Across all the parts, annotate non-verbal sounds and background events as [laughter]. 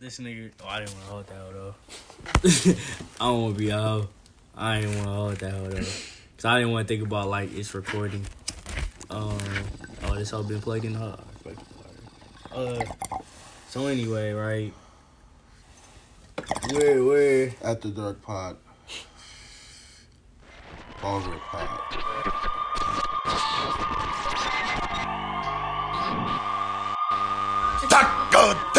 This nigga, oh, I didn't want to hold that hoe though. [laughs] I don't want to be a hoe. I didn't want to hold that hoe though. Cause I didn't want to think about like it's recording. Um, oh, this all been plugged in. Huh? Uh, so anyway, right? Where, where? At the Dark Pod. Baller Pod. Taco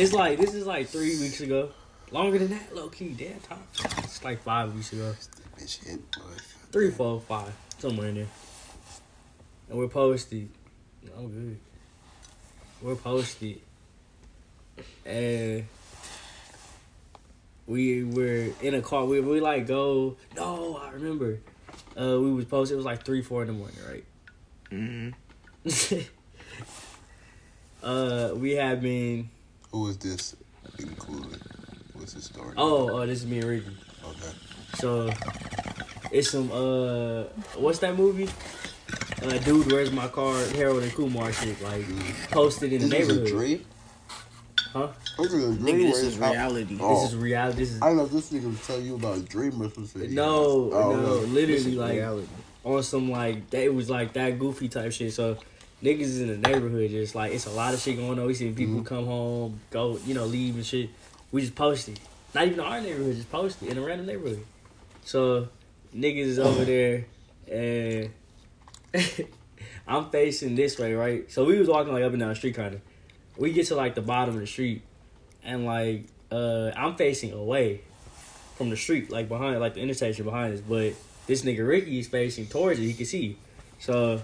It's like this is like three weeks ago. Longer than that, low key. Damn, time. It's like five weeks ago. Bitch hit. Three, four, five, somewhere in there. And we're posted. I'm good. We're posted. And we were in a car. We we like go. No, I remember. Uh, we was posted. It was like three, four in the morning, right? Mm-hmm. [laughs] uh, we have been. Who is this included? What's his story? Oh, oh, this is me and Ricky. Okay. So it's some uh, what's that movie? Uh, dude, where's my car? Harold and Kumar shit, like posted in the This is a dream? Huh? This is a dream. Nigga, this where is it's how- reality. Oh. This is reality. This is I know this nigga was telling you about a dream or something. no, Oh, no, no. Literally like reality. on some like that. It was like that goofy type shit. So niggas is in the neighborhood, just like it's a lot of shit going on. We see people Mm-hmm. come home, go, you know, leave and shit. We just posted. Not even our neighborhood, just posted in a random neighborhood. So niggas is over there, and [laughs] I'm facing this way, right? So we was walking like up and down the street, kind of. We get to like the bottom of the street, and like uh I'm facing away from the street, like behind, like the intersection behind us. But this nigga Ricky is facing towards it. He can see. So,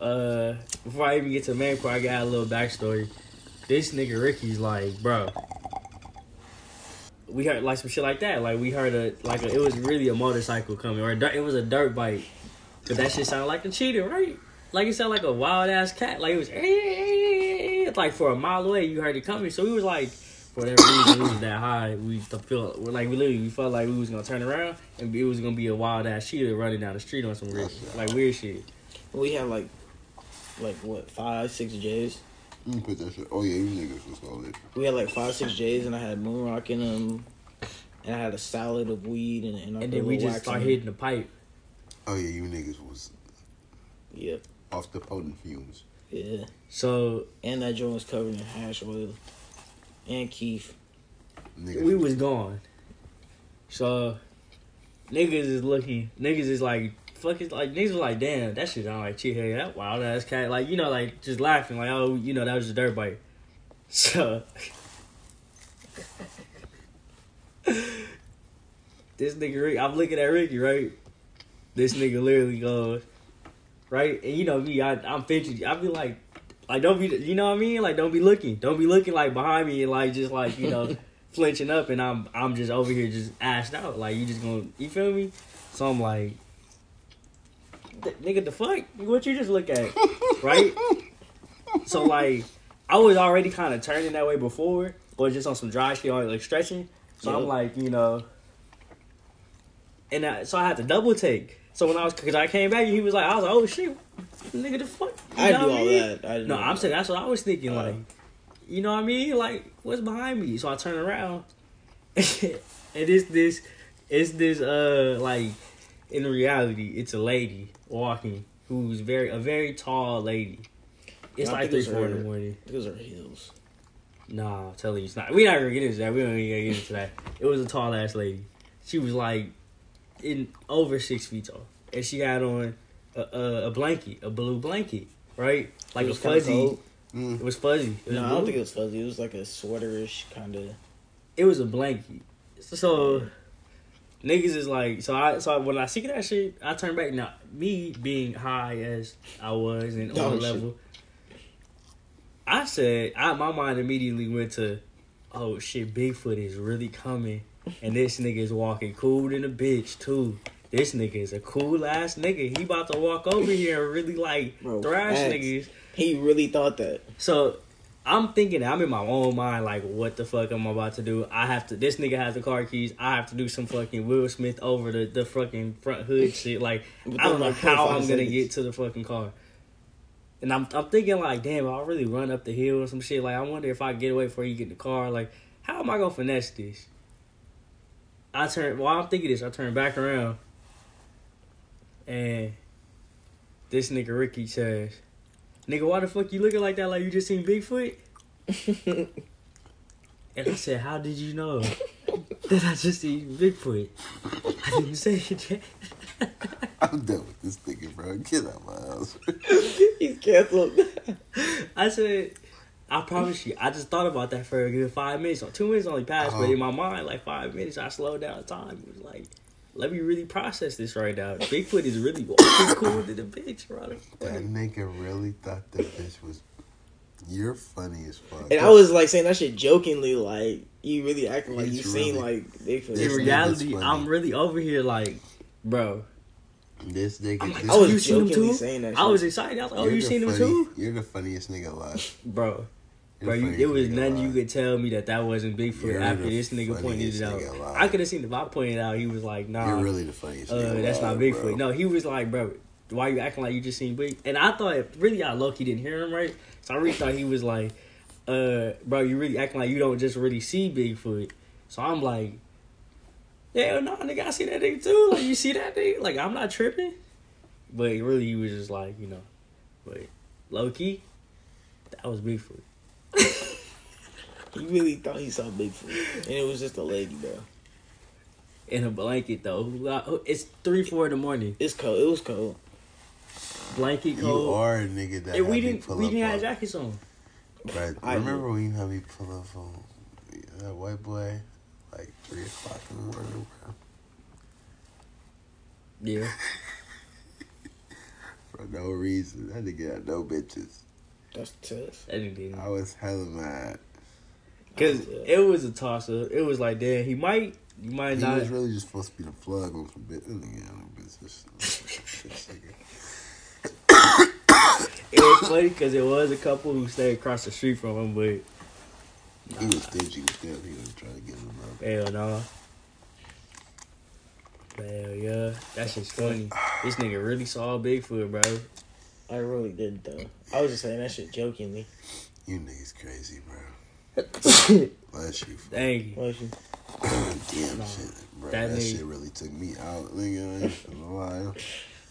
uh, before I even get to the main part, I got a little backstory. This nigga Ricky's like, bro. We heard like some shit like that. Like we heard a like a, it was really a motorcycle coming, or it was a dirt bike. But that shit sounded like a cheetah, right? Like it sounded like a wild ass cat. Like it was it's like for a mile away you heard it coming. So we was like for whatever reason we was that high. We feel like we literally we felt like we was gonna turn around and it was gonna be a wild ass cheetah running down the street on some shit. Like weird shit. We had like, like what five, six J's. Let me put that shit. Oh yeah, you niggas was solid. We had like five, six J's, and I had moon rock in them, and I had a salad of weed, and and, And then we little just wax start hitting the pipe. Oh yeah, you niggas was Yep. off the potent fumes. Yeah. So And that joint was covered in hash oil. And Keith. Niggas we was gone. So niggas is looking niggas is like fucking like niggas was like, damn, that shit sound like cheat that wild ass cat. Like, you know, like just laughing, like, oh, you know, that was a dirt bike. [laughs] So this nigga Rick I'm looking at Ricky, right? This nigga literally goes, right? And you know me, I I'm fidgety. I be like like don't be you know what I mean? Like don't be looking. Don't be looking like behind me and like just like, you know, [laughs] flinching up and I'm I'm just over here just ashed out. Like you just gonna you feel me? So I'm like "Th- nigga the fuck? What you just look at? right? So like I was already kind of turning that way before, but just on some dry shit, like stretching. So I'm like, you know, and I, so I had to double take. So when I was, cause I came back, he was like, I was like, oh shit, nigga, the fuck. You I do all mean? that. I No, I'm saying that's what I was thinking. Oh. Like, you know what I mean? Like, what's behind me? So I turn around, [laughs] and it's this, it's this, uh, like, in reality, it's a lady walking who's very a very tall lady. It's like three, it's four in the morning. Those are heels. Nah, I'm telling you, it's not. We're not gonna get into that. We don't even gonna get into that. It was a tall ass lady. She was like in over six feet tall, and she had on a, a, a blanket, a blue blanket, right? Like It a was kinda fuzzy. cold. Mm. It was fuzzy. It was No, I don't think it was fuzzy. It was like a sweaterish kind of. it was a blanket. So niggas is like, so I so when I see that shit, I turn back. Now me being high as I was and oh, on Oh, the shit. level, I said, I my mind immediately went to, oh shit, Bigfoot is really coming, and this nigga is walking cool in a bitch too. This nigga is a cool ass nigga. He about to walk over here and really like Bro, thrash facts. niggas. He really thought that. So I'm thinking, I'm in my own mind, like, what the fuck am I about to do? I have to. This nigga has the car keys. I have to do some fucking Will Smith over the the fucking front hood [laughs] shit. Like, I don't know how I'm gonna get to the fucking car. And I'm I'm thinking like, damn, I'll really run up the hill or some shit. Like, I wonder if I get away before you get in the car. Like, how am I gonna finesse this? I turn while I'm thinking this, I turn back around, and this nigga Ricky says, "Nigga, why the fuck you looking like that? Like you just seen Bigfoot?" And I said, "How did you know that I just seen Bigfoot?" I didn't say [laughs] it yet. I'm done with this nigga, bro. Get out of my house. [laughs] He's canceled. I said, I promise you, I just thought about that for a good five minutes. Or two minutes only passed, but Oh. in my mind, like five minutes, I slowed down time. It was like, let me really process this right now. Bigfoot is really walking cool to the bitch, bro. That nigga really thought that bitch was. You're funny as fuck. And I was like saying that shit jokingly, like you really acting like He's you seen really- like Bigfoot. In reality. I'm really over here like, bro. This nigga. I'm like, this I was you seen jokingly too? saying that. I was excited. I was like, oh, you're you the seen him too, You're the funniest nigga alive. bro? Bro, you, it was nothing you could tell me that that wasn't Bigfoot You're after this nigga pointed it out. alive. I could have seen if I pointed out, he was like, nah. You're really the funniest Uh, nigga that's not Bigfoot. bro. No, he was like, bro, why you acting like you just seen Big? And I thought, really, I lucky didn't hear him right. So I really thought he was like, uh, bro, you really acting like you don't just really see Bigfoot. So I'm like, yeah, no, nigga, I see that nigga too. Like, you see that nigga? Like, I'm not tripping. But really, he was just like, you know, but low key, that was Bigfoot. [laughs] He really thought he saw Bigfoot, and it was just a lady though. In a blanket though. It's three, four in the morning. It's cold. It was cold. Blanket cold. You are a nigga that and had we didn't pull we didn't have on- jackets on. Right. I Remember when you had me pull up on that white boy like three o'clock in the morning, bro? Yeah. [laughs] For no reason. That nigga had no bitches. That's the test. That didn't. I was hella mad. Cause Yeah. Uh, it was a toss up. It was like, damn, he might, you might He not. was really just supposed to be the plug on some bit. That nigga business. It was funny because it was a couple who stayed across the street from him, but He was stingy with them. He was trying to get him up. hell no. Hell yeah, that's just funny. This nigga really saw Bigfoot, bro. I really did though. I was just saying that shit jokingly. You niggas crazy, bro. [coughs] Bless you. For Thank you. Was you? [coughs] damn Nah, shit, bro. that That, shit really took me out, nigga. I ain't gonna lie.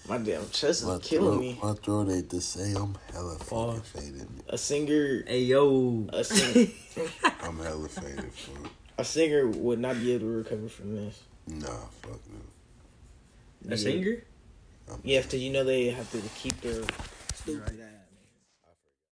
My damn chest My is killing throat, me. my throat ain't the same. I'm hella fucking Pause. faded. A singer, Hey yo, a [laughs] singer, I'm hella faded. Fuck. a singer would not be able to recover from this. Nah, fuck no. a singer? I'm Yeah, because you know they have to keep their stupid